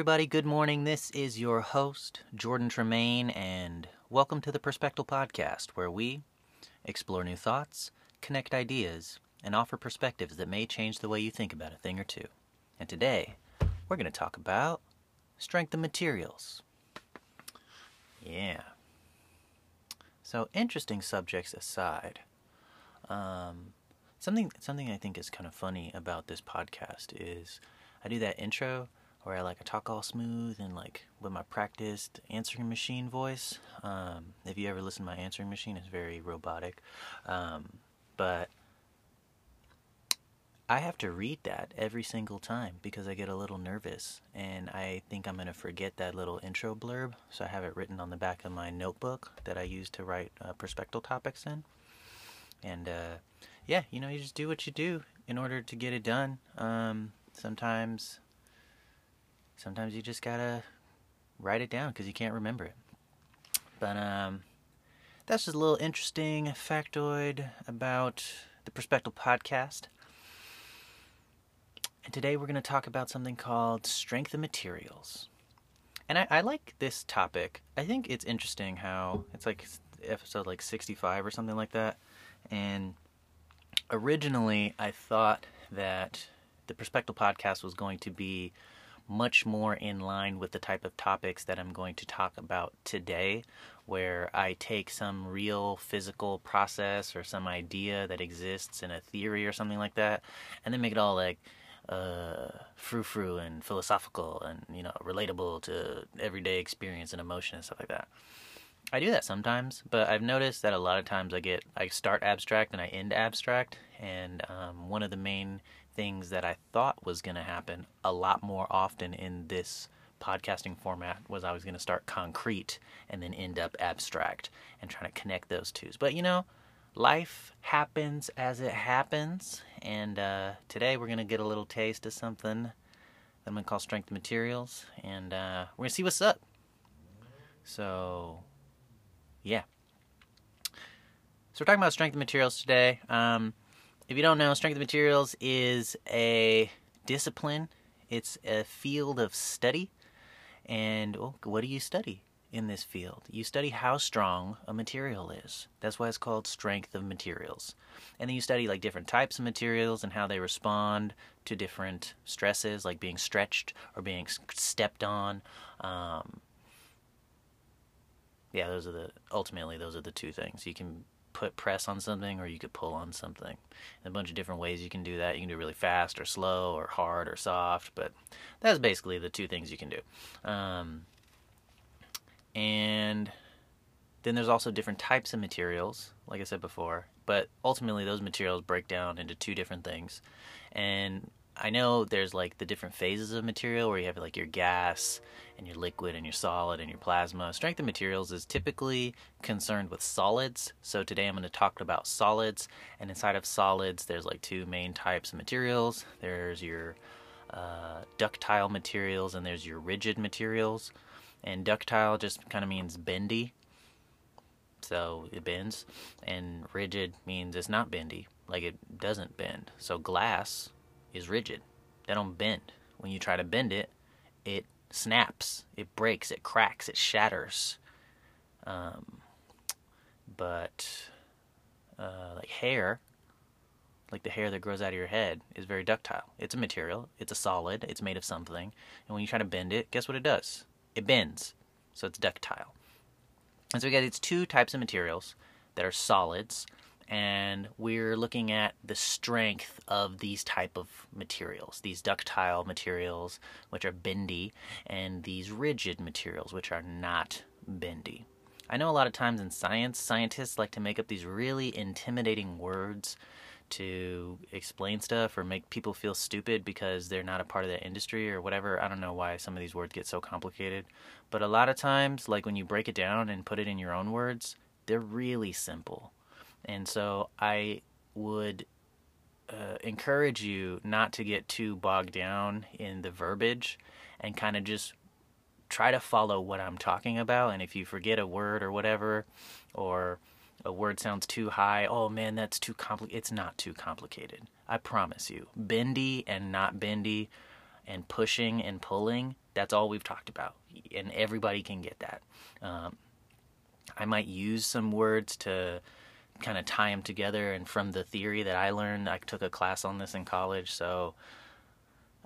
everybody. Good morning. This is your host, Jordan Tremaine, and welcome to the Perspective Podcast, where we explore new thoughts, connect ideas, and offer perspectives that may change the way you think about a thing or two. And today, we're going to talk about strength of materials. Yeah. So, interesting subjects aside, um, something something I think is kind of funny about this podcast is I do that intro where I like I talk all smooth and like with my practiced answering machine voice. Um, if you ever listen to my answering machine, it's very robotic, um, but I have to read that every single time because I get a little nervous and I think I'm going to forget that little intro blurb. So I have it written on the back of my notebook that I use to write uh, topics in. And uh, yeah, you know, you just do what you do in order to get it done. Um, sometimes, sometimes you just gotta write it down because you can't remember it. But um, that's just a little interesting factoid about the Perspective Podcast. And today we're going to talk about something called strength of materials. And I, I, like this topic. I think it's interesting how it's like episode like 65 or something like that. And originally I thought that the Perspective podcast was going to be much more in line with the type of topics that I'm going to talk about today, where I take some real physical process or some idea that exists in a theory or something like that, and then make it all like uh, frou frou and philosophical and you know relatable to everyday experience and emotion and stuff like that. I do that sometimes, but I've noticed that a lot of times I get I start abstract and I end abstract, and um, one of the main things that I thought was going to happen a lot more often in this podcasting format was I was going to start concrete and then end up abstract and trying to connect those two. But you know, life happens as it happens, and uh, today we're going to get a little taste of something that I'm going to call strength materials, and uh, we're going to see what's up. So, yeah. So, we're talking about strength materials today. Um, if you don't know, strength of materials is a discipline, it's a field of study. And well, what do you study? in this field. You study how strong a material is. That's why it's called strength of materials. And then you study like different types of materials and how they respond to different stresses, like being stretched or being stepped on. Um, yeah, those are the ultimately those are the two things. You can put press on something or you could pull on something. And a bunch of different ways you can do that. You can do really fast or slow or hard or soft, but that's basically the two things you can do. Um, and then there's also different types of materials, like I said before, but ultimately those materials break down into two different things. And I know there's like the different phases of material where you have like your gas and your liquid and your solid and your plasma. Strength of materials is typically concerned with solids. So today I'm going to talk about solids. And inside of solids, there's like two main types of materials. There's your uh, ductile materials and there's your rigid materials. And ductile just kind of means bendy. So it bends. And rigid means it's not bendy. Like it doesn't bend. So glass is rigid. They don't bend. When you try to bend it, it snaps, it breaks, it cracks, it shatters. Um, but uh, like hair, like the hair that grows out of your head, is very ductile. It's a material, it's a solid, it's made of something. And when you try to bend it, guess what it does? it bends, so it's ductile. And so we got these two types of materials that are solids, and we're looking at the strength of these type of materials, these ductile materials, which are bendy, and these rigid materials, which are not bendy. I know a lot of times in science, scientists like to make up these really intimidating words to explain stuff or make people feel stupid because they're not a part of that industry or whatever. I don't know why some of these words get so complicated. But a lot of times, like when you break it down and put it in your own words, they're really simple. And so I would uh, encourage you not to get too bogged down in the verbiage and kind of just try to follow what I'm talking about. And if you forget a word or whatever, or a word sounds too high, oh man, that's too complicated. It's not too complicated. I promise you. Bendy and not bendy and pushing and pulling, That's all we've talked about, and everybody can get that. Um, I might use some words to kind of tie them together, and from the theory that I learned, I took a class on this in college, so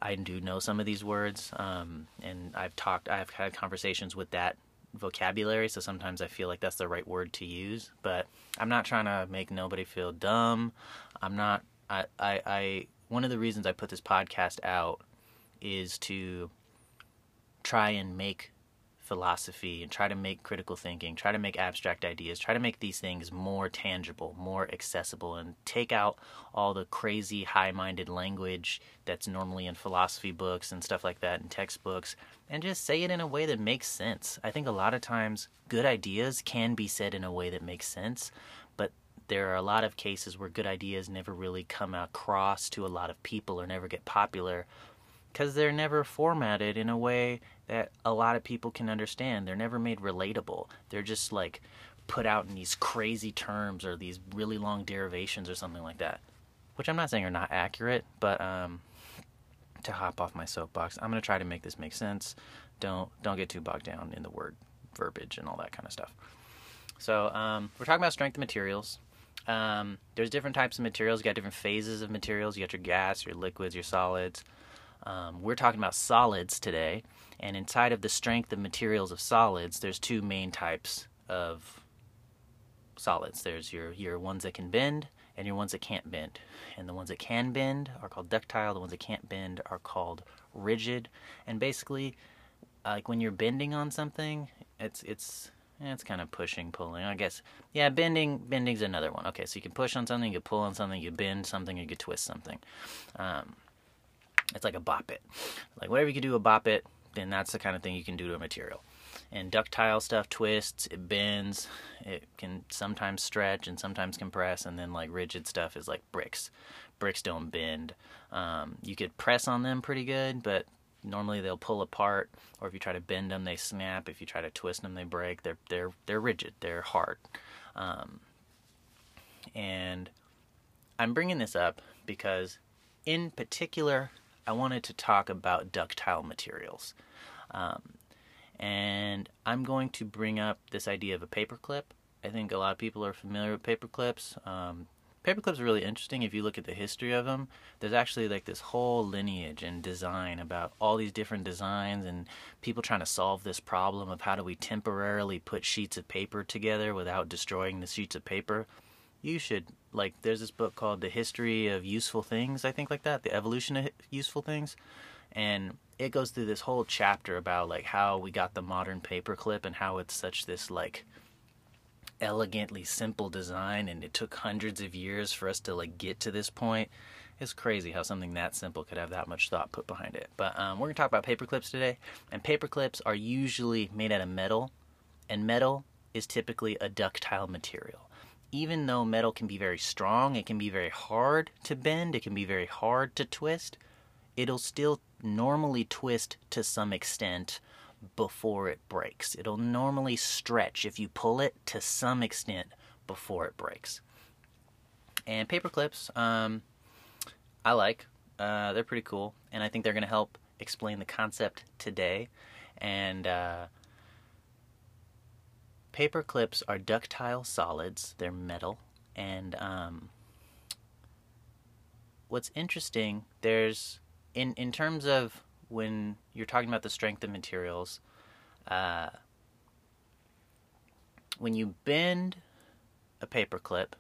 I do know some of these words, um, and I've talked, I've had conversations with that vocabulary, so sometimes I feel like that's the right word to use. But I'm not trying to make nobody feel dumb. I'm not. I. I. I one of the reasons I put this podcast out is to try and make philosophy and try to make critical thinking, try to make abstract ideas, try to make these things more tangible, more accessible, and take out all the crazy high minded language that's normally in philosophy books and stuff like that and textbooks, and just say it in a way that makes sense. I think a lot of times good ideas can be said in a way that makes sense, but there are a lot of cases where good ideas never really come across to a lot of people or never get popular because they're never formatted in a way that a lot of people can understand. They're never made relatable. They're just like put out in these crazy terms or these really long derivations or something like that. Which I'm not saying are not accurate, but um, to hop off my soapbox, I'm to try to make this make sense. Don't don't get too bogged down in the word verbiage and all that kind of stuff. So um, we're talking about strength of materials. Um, there's different types of materials. You got different phases of materials. You got your gas, your liquids, your solids. Um, we're talking about solids today, and inside of the strength of materials of solids, there's two main types of solids. There's your your ones that can bend and your ones that can't bend. And the ones that can bend are called ductile. The ones that can't bend are called rigid. And basically, like when you're bending on something, it's it's it's kind of pushing, pulling. I guess yeah, bending bending's another one. Okay, so you can push on something, you can pull on something, you bend something, you can twist something. Um, it's like a bop it. Like whatever you can do a bop it, then that's the kind of thing you can do to a material. And ductile stuff twists, it bends, it can sometimes stretch and sometimes compress, and then like rigid stuff is like bricks. Bricks don't bend. Um, you could press on them pretty good, but normally they'll pull apart, or if you try to bend them, they snap. If you try to twist them, they break. They're they're they're rigid. They're hard. Um, and I'm bringing this up because, in particular, I wanted to talk about ductile materials. Um, and I'm going to bring up this idea of a paperclip. I think a lot of people are familiar with paperclips. Um, paperclips are really interesting if you look at the history of them. There's actually like this whole lineage and design about all these different designs and people trying to solve this problem of how do we temporarily put sheets of paper together without destroying the sheets of paper you should like there's this book called the history of useful things i think like that the evolution of useful things. And it goes through this whole chapter about like how we got the modern paperclip and how it's such this like elegantly simple design and it took hundreds of years for us to like get to this point. It's crazy how something that simple could have that much thought put behind it. But um, we're going to talk about paperclips today. And paperclips are usually made out of metal. And metal is typically a ductile material even though metal can be very strong, it can be very hard to bend, it can be very hard to twist, it'll still normally twist to some extent before it breaks. It'll normally stretch if you pull it to some extent before it breaks. And paper clips, um, I like. Uh, they're pretty cool, and I think they're going to help explain the concept today. And uh, paper clips are ductile solids, they're metal, and um, what's interesting, there's in in terms of when you're talking about the strength of materials, uh, when you bend a paper clip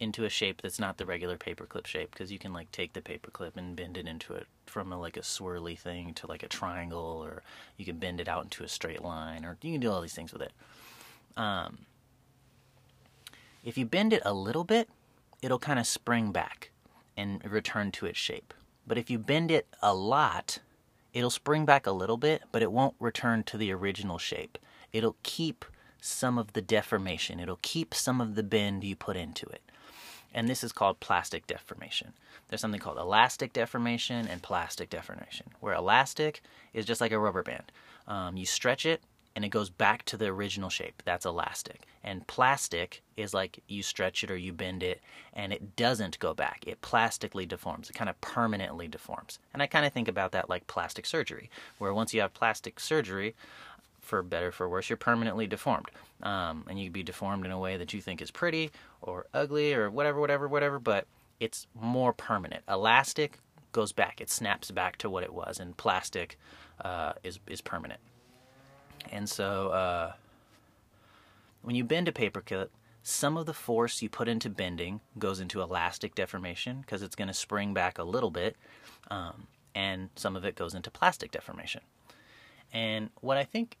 into a shape that's not the regular paperclip shape because you can like take the paperclip and bend it into it from a, like a swirly thing to like a triangle or you can bend it out into a straight line or you can do all these things with it. Um, if you bend it a little bit it'll kind of spring back and return to its shape. But if you bend it a lot it'll spring back a little bit but it won't return to the original shape. It'll keep some of the deformation. It'll keep some of the bend you put into it and this is called plastic deformation. There's something called elastic deformation and plastic deformation, where elastic is just like a rubber band. Um, you stretch it and it goes back to the original shape. That's elastic. And plastic is like you stretch it or you bend it and it doesn't go back. It plastically deforms. It kind of permanently deforms. And I kind of think about that like plastic surgery, where once you have plastic surgery, for better for worse, you're permanently deformed. Um, and you can be deformed in a way that you think is pretty or ugly or whatever, whatever, whatever, but it's more permanent. Elastic goes back, it snaps back to what it was, and plastic uh, is, is permanent. And so uh, when you bend a paperclip, some of the force you put into bending goes into elastic deformation because it's going to spring back a little bit, um, and some of it goes into plastic deformation. And what I think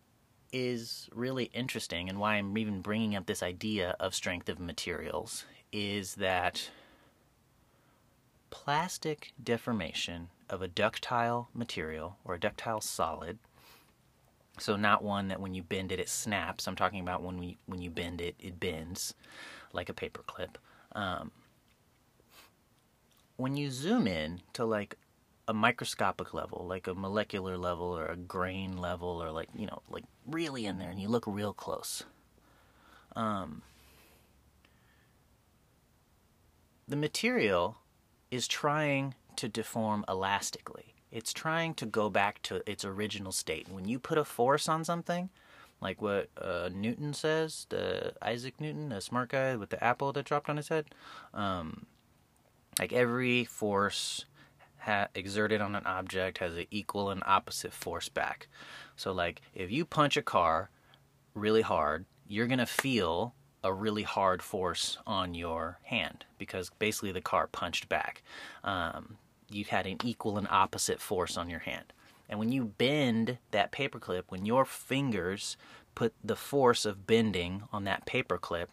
is really interesting, and why I'm even bringing up this idea of strength of materials, is that plastic deformation of a ductile material or a ductile solid so not one that when you bend it it snaps. I'm talking about when we when you bend it it bends like a paper clip. Um, when you zoom in to like a microscopic level, like a molecular level or a grain level, or like you know like really in there, and you look real close. Um, the material is trying to deform elastically it's trying to go back to its original state. When you put a force on something, like what uh, Newton says, the Isaac Newton, the smart guy with the apple that dropped on his head, um, like every force ha- exerted on an object has an equal and opposite force back. So, like if you punch a car really hard, you're gonna feel a really hard force on your hand because basically the car punched back. Um, you had an equal and opposite force on your hand. And when you bend that paperclip, when your fingers put the force of bending on that paperclip,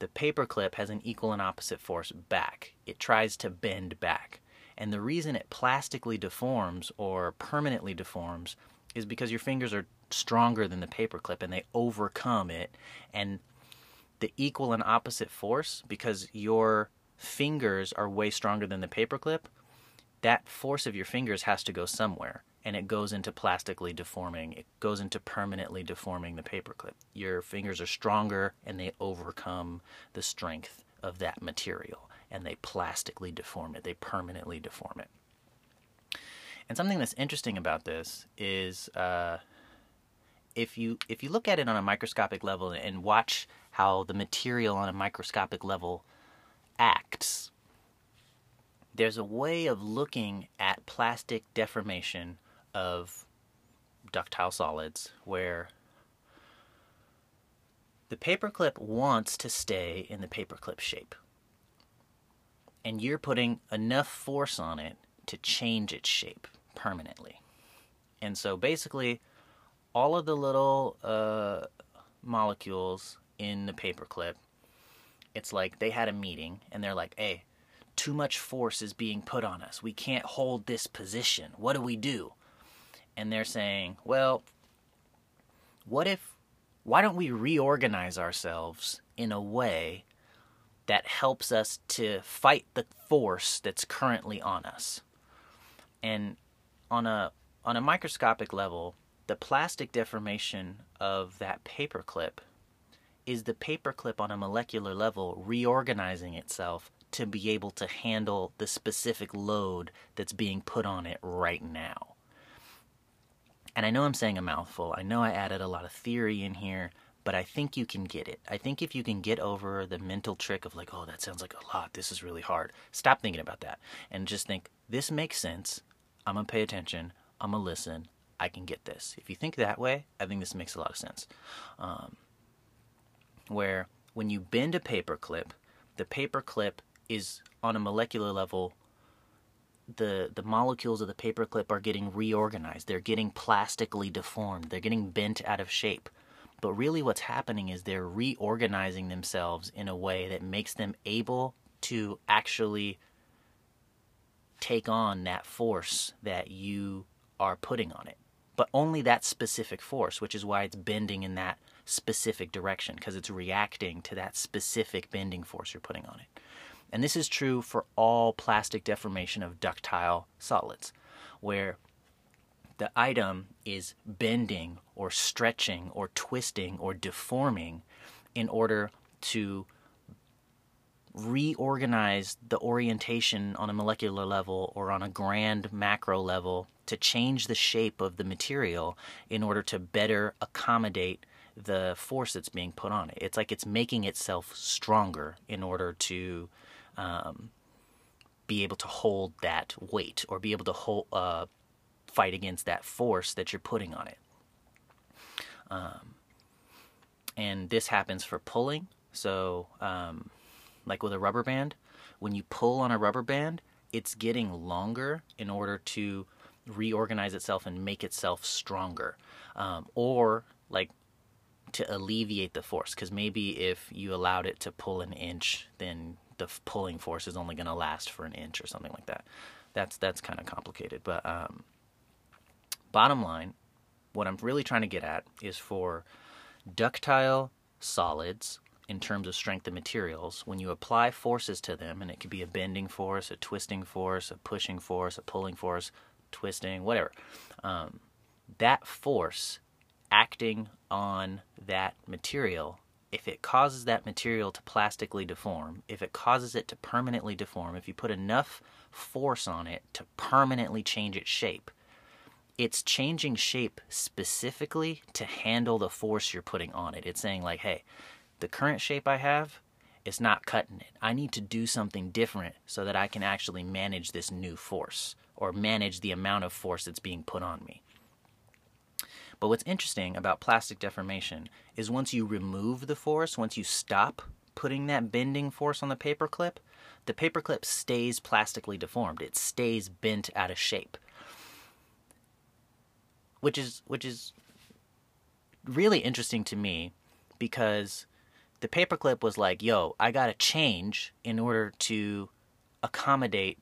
the paperclip has an equal and opposite force back. It tries to bend back. And the reason it plastically deforms or permanently deforms is because your fingers are stronger than the paperclip and they overcome it. And the equal and opposite force, because your fingers are way stronger than the paperclip, that force of your fingers has to go somewhere. And it goes into plastically deforming. It goes into permanently deforming the paperclip. Your fingers are stronger and they overcome the strength of that material and they plastically deform it they permanently deform it and something that's interesting about this is uh, if you if you look at it on a microscopic level and watch how the material on a microscopic level acts there's a way of looking at plastic deformation of ductile solids where the paperclip wants to stay in the paperclip shape. And you're putting enough force on it to change its shape permanently. And so basically, all of the little uh, molecules in the paperclip, it's like they had a meeting and they're like, hey, too much force is being put on us. We can't hold this position. What do we do? And they're saying, well, what if, why don't we reorganize ourselves in a way that helps us to fight the force that's currently on us? And on a, on a microscopic level, the plastic deformation of that paperclip is the paperclip on a molecular level reorganizing itself to be able to handle the specific load that's being put on it right now. And I know I'm saying a mouthful. I know I added a lot of theory in here, but I think you can get it. I think if you can get over the mental trick of like, oh, that sounds like a lot, this is really hard, stop thinking about that and just think, this makes sense. I'm to pay attention. I'm to listen. I can get this. If you think that way, I think this makes a lot of sense. Um, where when you bend a paper clip, the paper clip is on a molecular level the the molecules of the paperclip are getting reorganized. They're getting plastically deformed. They're getting bent out of shape. But really what's happening is they're reorganizing themselves in a way that makes them able to actually take on that force that you are putting on it. But only that specific force, which is why it's bending in that specific direction because it's reacting to that specific bending force you're putting on it. And this is true for all plastic deformation of ductile solids, where the item is bending or stretching or twisting or deforming in order to reorganize the orientation on a molecular level or on a grand macro level to change the shape of the material in order to better accommodate the force that's being put on it. It's like it's making itself stronger in order to um, be able to hold that weight or be able to hold, uh, fight against that force that you're putting on it. Um, and this happens for pulling. So, um, like with a rubber band, when you pull on a rubber band, it's getting longer in order to reorganize itself and make itself stronger. Um, or like to alleviate the force, because maybe if you allowed it to pull an inch, then the pulling force is only going to last for an inch or something like that. That's that's kind of complicated, but um, bottom line, what I'm really trying to get at is for ductile solids in terms of strength of materials, when you apply forces to them, and it could be a bending force, a twisting force, a pushing force, a pulling force, twisting, whatever, um, that force acting on that material, if it causes that material to plastically deform, if it causes it to permanently deform, if you put enough force on it to permanently change its shape, it's changing shape specifically to handle the force you're putting on it. It's saying, like, hey, the current shape I have is not cutting it. I need to do something different so that I can actually manage this new force or manage the amount of force that's being put on me. But what's interesting about plastic deformation is once you remove the force, once you stop putting that bending force on the paperclip, the paperclip stays plastically deformed. It stays bent out of shape. Which is which is really interesting to me because the paperclip was like, yo, I got to change in order to accommodate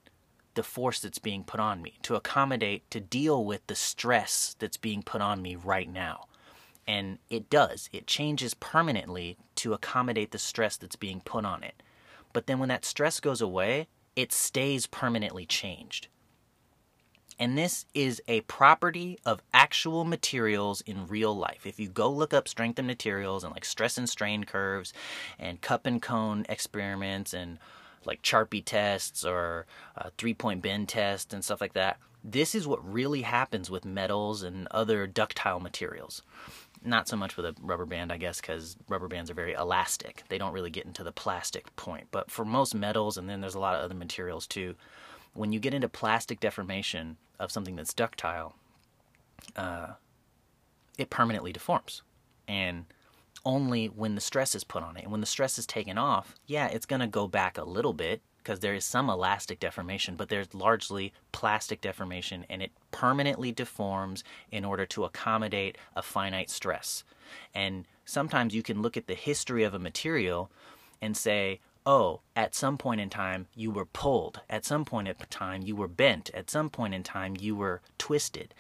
the force that's being put on me, to accommodate, to deal with the stress that's being put on me right now. And it does. It changes permanently to accommodate the stress that's being put on it. But then when that stress goes away, it stays permanently changed. And this is a property of actual materials in real life. If you go look up strength and materials and like stress and strain curves and cup and cone experiments and like Charpy tests or uh, three point bend tests and stuff like that, this is what really happens with metals and other ductile materials. Not so much with a rubber band, I guess, because rubber bands are very elastic. They don't really get into the plastic point. But for most metals, and then there's a lot of other materials too, when you get into plastic deformation of something that's ductile, uh, it permanently deforms. And only when the stress is put on it. And when the stress is taken off, yeah, it's going to go back a little bit because there is some elastic deformation, but there's largely plastic deformation and it permanently deforms in order to accommodate a finite stress. And sometimes you can look at the history of a material and say, oh, at some point in time you were pulled, at some point in time you were bent, at some point in time you were twisted.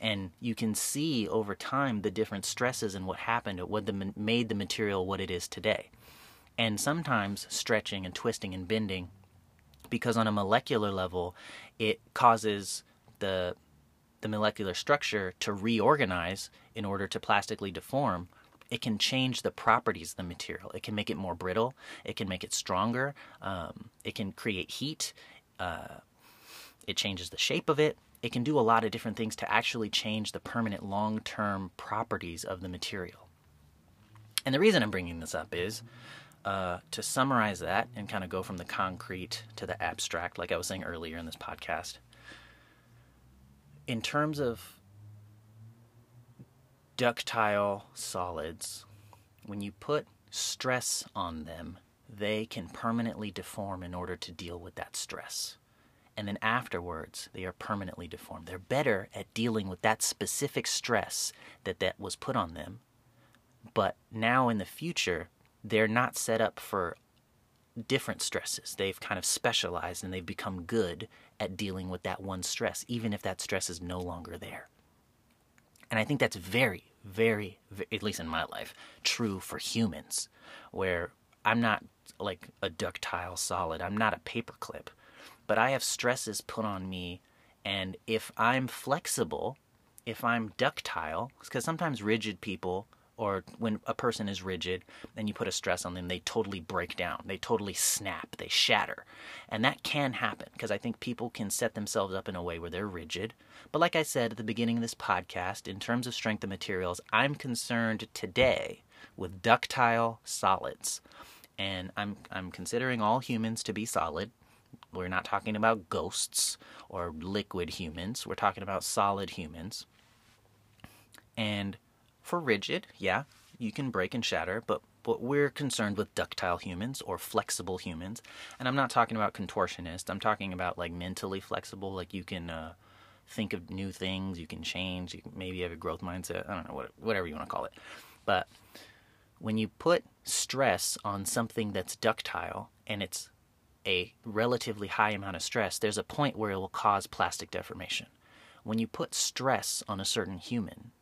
And you can see over time the different stresses and what happened, what the, made the material what it is today. And sometimes stretching and twisting and bending, because on a molecular level, it causes the the molecular structure to reorganize in order to plastically deform it can change the properties of the material. It can make it more brittle. It can make it stronger. Um, it can create heat. Uh, it changes the shape of it. It can do a lot of different things to actually change the permanent long term properties of the material. And the reason I'm bringing this up is uh, to summarize that and kind of go from the concrete to the abstract, like I was saying earlier in this podcast. In terms of ductile solids, when you put stress on them, they can permanently deform in order to deal with that stress. And then afterwards, they are permanently deformed. They're better at dealing with that specific stress that that was put on them. But now in the future, they're not set up for different stresses. They've kind of specialized and they've become good at dealing with that one stress, even if that stress is no longer there. And I think that's very, very, very, at least in my life, true for humans, where I'm not like a ductile solid, I'm not a paperclip, but I have stresses put on me. And if I'm flexible, if I'm ductile, because sometimes rigid people or when a person is rigid and you put a stress on them, they totally break down. They totally snap. They shatter. And that can happen because I think people can set themselves up in a way where they're rigid. But like I said at the beginning of this podcast, in terms of strength of materials, I'm concerned today with ductile solids. And I'm, I'm considering all humans to be solid. We're not talking about ghosts or liquid humans. We're talking about solid humans. And for rigid, yeah, you can break and shatter, but but we're concerned with ductile humans or flexible humans. And I'm not talking about contortionist. I'm talking about like mentally flexible, like you can uh, think of new things, you can change, you maybe have a growth mindset. I don't know what whatever you want to call it. But when you put stress on something that's ductile and it's a relatively high amount of stress, there's a point where it will cause plastic deformation. When you put stress on a certain human,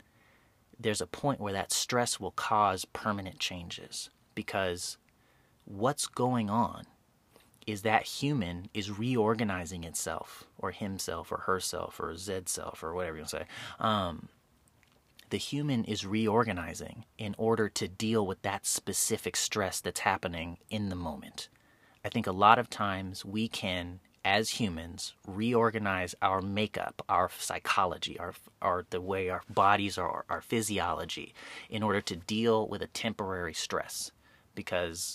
there's a point where that stress will cause permanent changes because what's going on is that human is reorganizing itself or himself or herself or z self or whatever you want to say. Um, the human is reorganizing in order to deal with that specific stress that's happening in the moment. I think a lot of times we can as humans reorganize our makeup, our psychology, our, our the way our bodies are, our physiology, in order to deal with a temporary stress. Because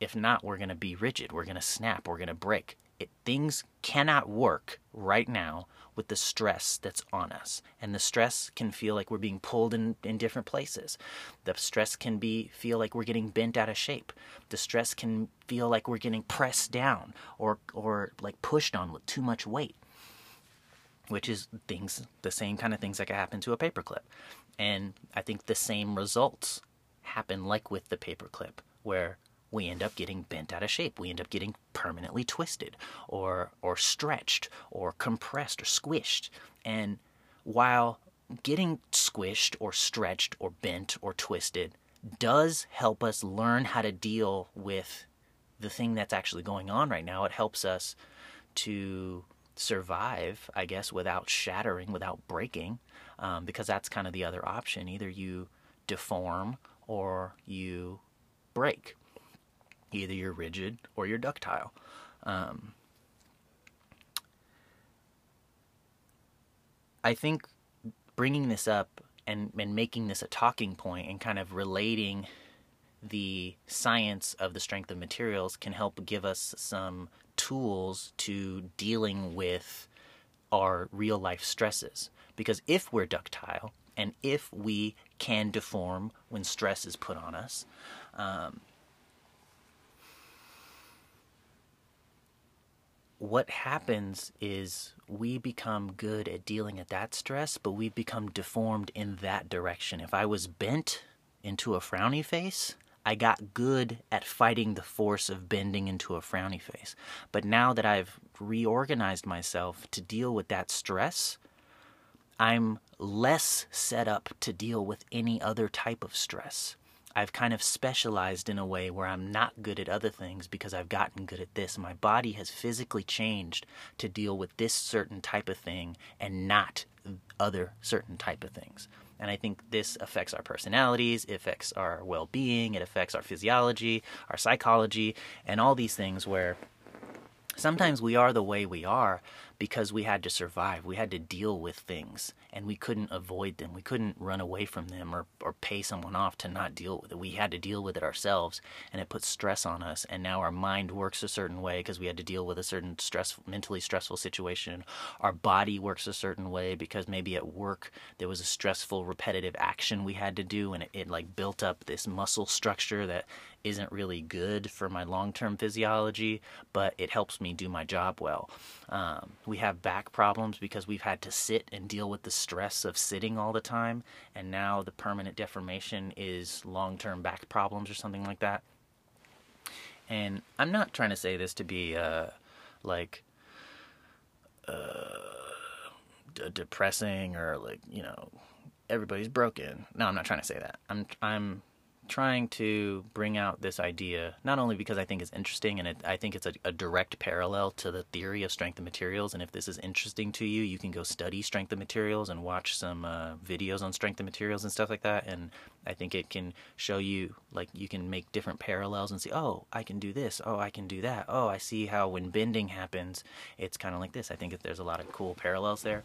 if not, we're going to be rigid. We're going to snap. We're going to break. It, things cannot work right now with the stress that's on us. And the stress can feel like we're being pulled in, in different places. The stress can be feel like we're getting bent out of shape. The stress can feel like we're getting pressed down or or like pushed on with too much weight. Which is things the same kind of things that can happen to a paperclip. And I think the same results happen like with the paperclip, where we end up getting bent out of shape. We end up getting permanently twisted or or stretched or compressed or squished. And while getting squished or stretched or bent or twisted does help us learn how to deal with the thing that's actually going on right now, it helps us to survive, I guess, without shattering, without breaking, um, because that's kind of the other option. Either you deform or you break. Either you're rigid or you're ductile. Um, I think bringing this up and, and making this a talking point and kind of relating the science of the strength of materials can help give us some tools to dealing with our real life stresses. Because if we're ductile and if we can deform when stress is put on us, um, what happens is we become good at dealing at that stress, but we become deformed in that direction. If I was bent into a frowny face, I got good at fighting the force of bending into a frowny face. But now that I've reorganized myself to deal with that stress, I'm less set up to deal with any other type of stress. I've kind of specialized in a way where I'm not good at other things because I've gotten good at this. My body has physically changed to deal with this certain type of thing and not other certain type of things. And I think this affects our personalities, it affects our well being, it affects our physiology, our psychology, and all these things where sometimes we are the way we are because we had to survive. We had to deal with things and we couldn't avoid them. We couldn't run away from them or, or pay someone off to not deal with it. We had to deal with it ourselves and it put stress on us. And now our mind works a certain way because we had to deal with a certain stress, mentally stressful situation. Our body works a certain way because maybe at work there was a stressful, repetitive action we had to do and it, it like built up this muscle structure that isn't really good for my long term physiology, but it helps me do my job well. Um, we have back problems because we've had to sit and deal with the stress of sitting all the time, and now the permanent deformation is long term back problems or something like that. And I'm not trying to say this to be uh, like uh, d- depressing or like, you know, everybody's broken. No, I'm not trying to say that. I'm I'm trying to bring out this idea not only because I think it's interesting and it, I think it's a, a, direct parallel to the theory of strength of materials. And if this is interesting to you, you can go study strength of materials and watch some uh, videos on strength of materials and stuff like that. And I think it can show you, like, you can make different parallels and see, oh, I can do this. Oh, I can do that. Oh, I see how when bending happens, it's kind of like this. I think there's a lot of cool parallels there.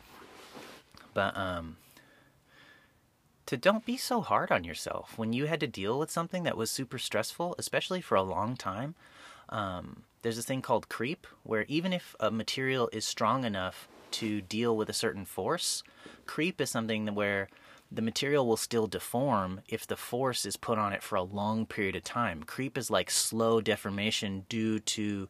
But, um, to don't be so hard on yourself when you had to deal with something that was super stressful, especially for a long time. Um, there's this thing called creep, where even if a material is strong enough to deal with a certain force, creep is something where the material will still deform if the force is put on it for a long period of time. Creep is like slow deformation due to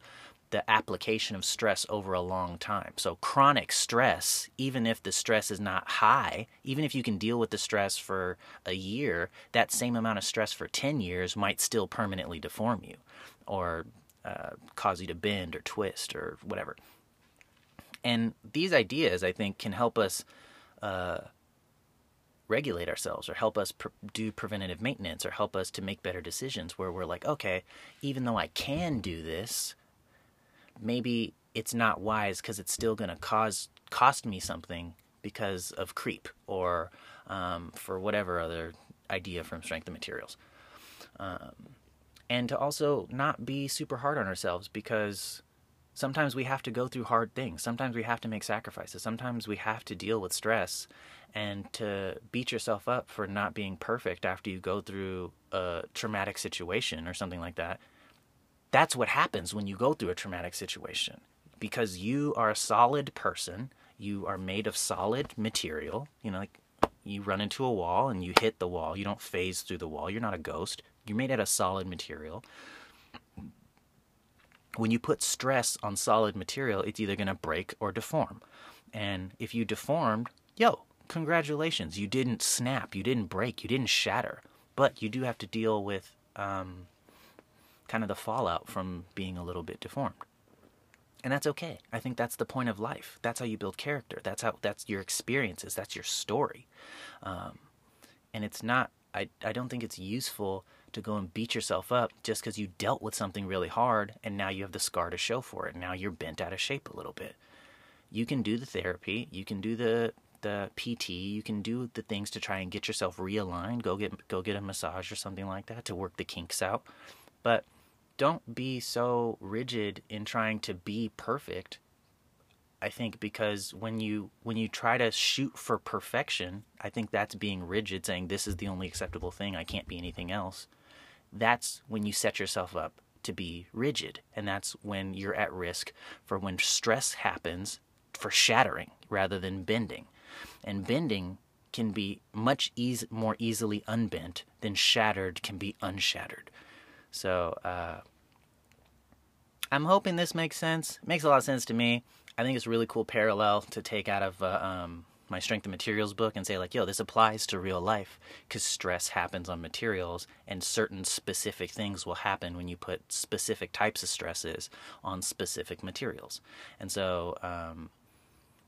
the application of stress over a long time. So, chronic stress, even if the stress is not high, even if you can deal with the stress for a year, that same amount of stress for 10 years might still permanently deform you or uh, cause you to bend or twist or whatever. And these ideas, I think, can help us uh, regulate ourselves or help us pr- do preventative maintenance or help us to make better decisions where we're like, okay, even though I can do this, maybe it's not wise because it's still going to cause cost me something because of creep or um, for whatever other idea from strength of materials. Um, and to also not be super hard on ourselves because sometimes we have to go through hard things. Sometimes we have to make sacrifices. Sometimes we have to deal with stress. And to beat yourself up for not being perfect after you go through a traumatic situation or something like that that's what happens when you go through a traumatic situation because you are a solid person. You are made of solid material. You know, like you run into a wall and you hit the wall. You don't phase through the wall. You're not a ghost. You're made out of solid material. When you put stress on solid material, it's either going to break or deform. And if you deformed, yo, congratulations. You didn't snap. You didn't break. You didn't shatter. But you do have to deal with um, kind of the fallout from being a little bit deformed. And that's okay. I think that's the point of life. That's how you build character. That's how that's your experiences. That's your story. Um, and it's not. I I don't think it's useful to go and beat yourself up just because you dealt with something really hard and now you have the scar to show for it. Now you're bent out of shape a little bit. You can do the therapy. You can do the the PT. You can do the things to try and get yourself realigned. Go get go get a massage or something like that to work the kinks out. But don't be so rigid in trying to be perfect. I think because when you when you try to shoot for perfection, I think that's being rigid saying this is the only acceptable thing, I can't be anything else. That's when you set yourself up to be rigid and that's when you're at risk for when stress happens for shattering rather than bending. And bending can be much eas- more easily unbent than shattered can be unshattered. So uh, I'm hoping this makes sense. It makes a lot of sense to me. I think it's a really cool parallel to take out of uh, um, my strength of materials book and say like, yo, this applies to real life because stress happens on materials, and certain specific things will happen when you put specific types of stresses on specific materials. And so, um,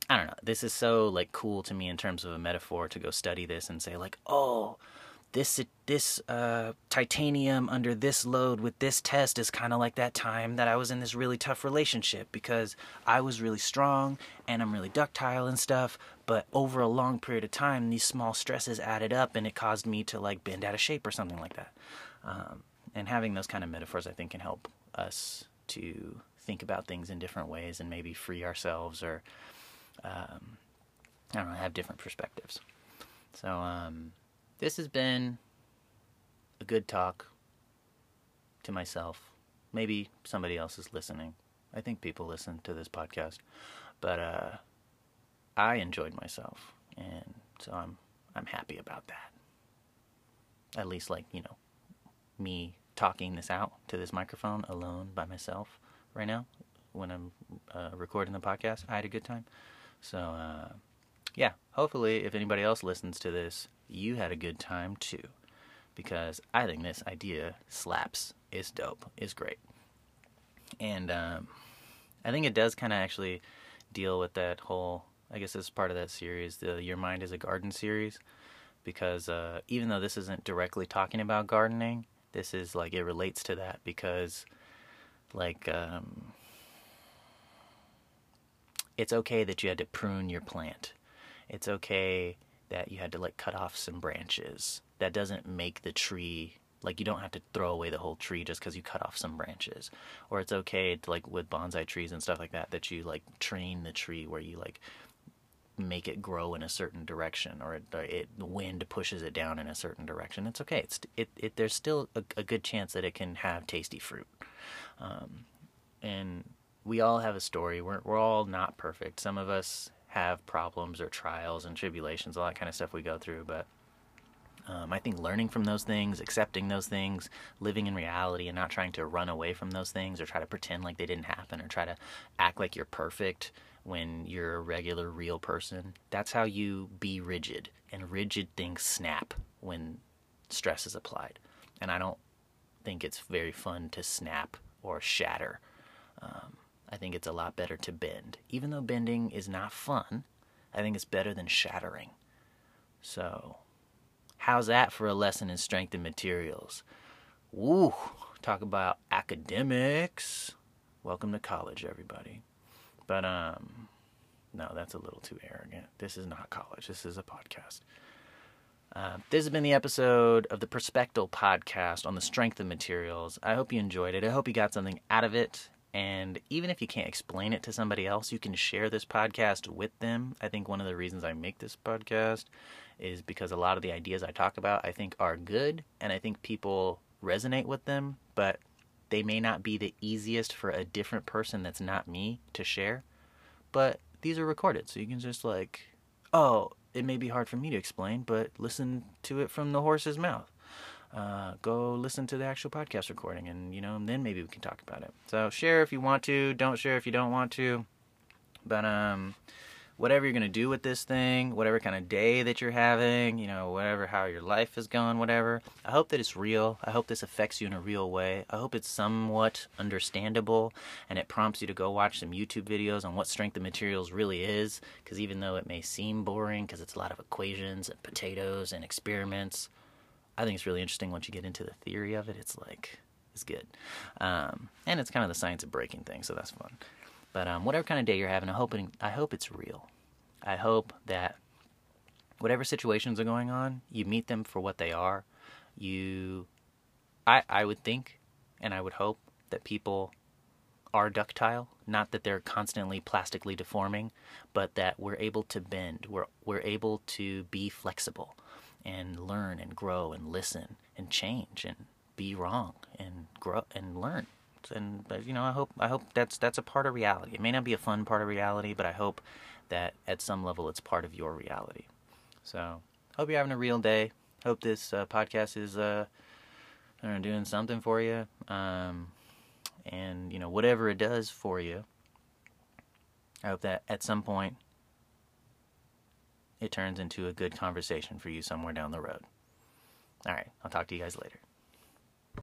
I don't know. This is so like cool to me in terms of a metaphor to go study this and say like, oh this this uh, titanium under this load with this test is kind of like that time that I was in this really tough relationship because I was really strong and I'm really ductile and stuff. But over a long period of time, these small stresses added up and it caused me to like bend out of shape or something like that. Um, and having those kind of metaphors, I think, can help us to think about things in different ways and maybe free ourselves or um, I don't know, have different perspectives. So. Um, this has been a good talk to myself. Maybe somebody else is listening. I think people listen to this podcast, but uh, I enjoyed myself, and so I'm I'm happy about that. At least, like you know, me talking this out to this microphone alone by myself right now when I'm uh, recording the podcast, I had a good time. So uh, yeah, hopefully, if anybody else listens to this, you had a good time too. Because I think this idea slaps. It's dope. It's great. And um, I think it does kind of actually deal with that whole. I guess it's part of that series, the Your Mind is a Garden series. because uh, even though this isn't directly talking about gardening, this is like it relates to that because, like, um, it's okay that you had to prune your plant. It's okay that you had to like cut off some branches. That doesn't make the tree like you don't have to throw away the whole tree just because you cut off some branches. Or it's okay to like with bonsai trees and stuff like that that you like train the tree where you like make it grow in a certain direction or it, it the wind pushes it down in a certain direction. It's okay. It's it, it there's still a, a good chance that it can have tasty fruit. Um, and we all have a story. We're we're all not perfect. Some of us have problems or trials and tribulations, all that kind of stuff we go through, but um, I think learning from those things, accepting those things, living in reality, and not trying to run away from those things or try to pretend like they didn't happen or try to act like you're perfect when you're a regular, real person. That's how you be rigid. And rigid things snap when stress is applied. And I don't think it's very fun to snap or shatter. Um, I think it's a lot better to bend. Even though bending is not fun, I think it's better than shattering. So, how's that for a lesson in strength and materials? Woo! Talk about academics. Welcome to college, everybody. But um, no, that's a little too arrogant. This is not college. This is a podcast. Uh, this has been the episode of the Perspective podcast on the strength of materials. I hope you enjoyed it. I hope you got something out of it. And even if you can't explain it to somebody else, you can share this podcast with them. I think one of the reasons I make this podcast is because a lot of the ideas I talk about I think are good and I think people resonate with them, but they may not be the easiest for a different person that's not me to share. But these are recorded, so you can just like, oh, it may be hard for me to explain, but listen to it from the horse's mouth uh, go listen to the actual podcast recording and you know and then maybe we can talk about it. So share if you want to don't share if you don't want to. But um whatever you're going to do with this thing whatever kind of day that you're having you know whatever how your life is going whatever i hope that it's real. I hope this affects you in a real way. I hope it's somewhat understandable and it prompts you to go watch some youtube videos on what strength of materials really is. Because even though it may seem boring because it's a lot of equations and potatoes and experiments I think it's really interesting once you get into the theory of it. It's like it's good, um, and it's kind of the science of breaking things, so that's fun. But um, whatever kind of day you're having, I hope I hope it's real. I hope that whatever situations are going on, you meet them for what they are. You, I I would think, and I would hope that people are ductile, not that they're constantly plastically deforming, but that we're able to bend. We're we're able to be flexible and learn and grow and listen and change and be wrong and grow and learn. And you know, I hope I hope that's that's a part of reality. It may not be a fun part of reality, but I hope that at some level it's part of your reality. So hope you're having a real day. Hope this uh, podcast is uh, know, doing something for you. Um, and you know whatever it does for you, I hope that at some point it turns into a good conversation for you somewhere down the road. All right, I'll talk to you guys later.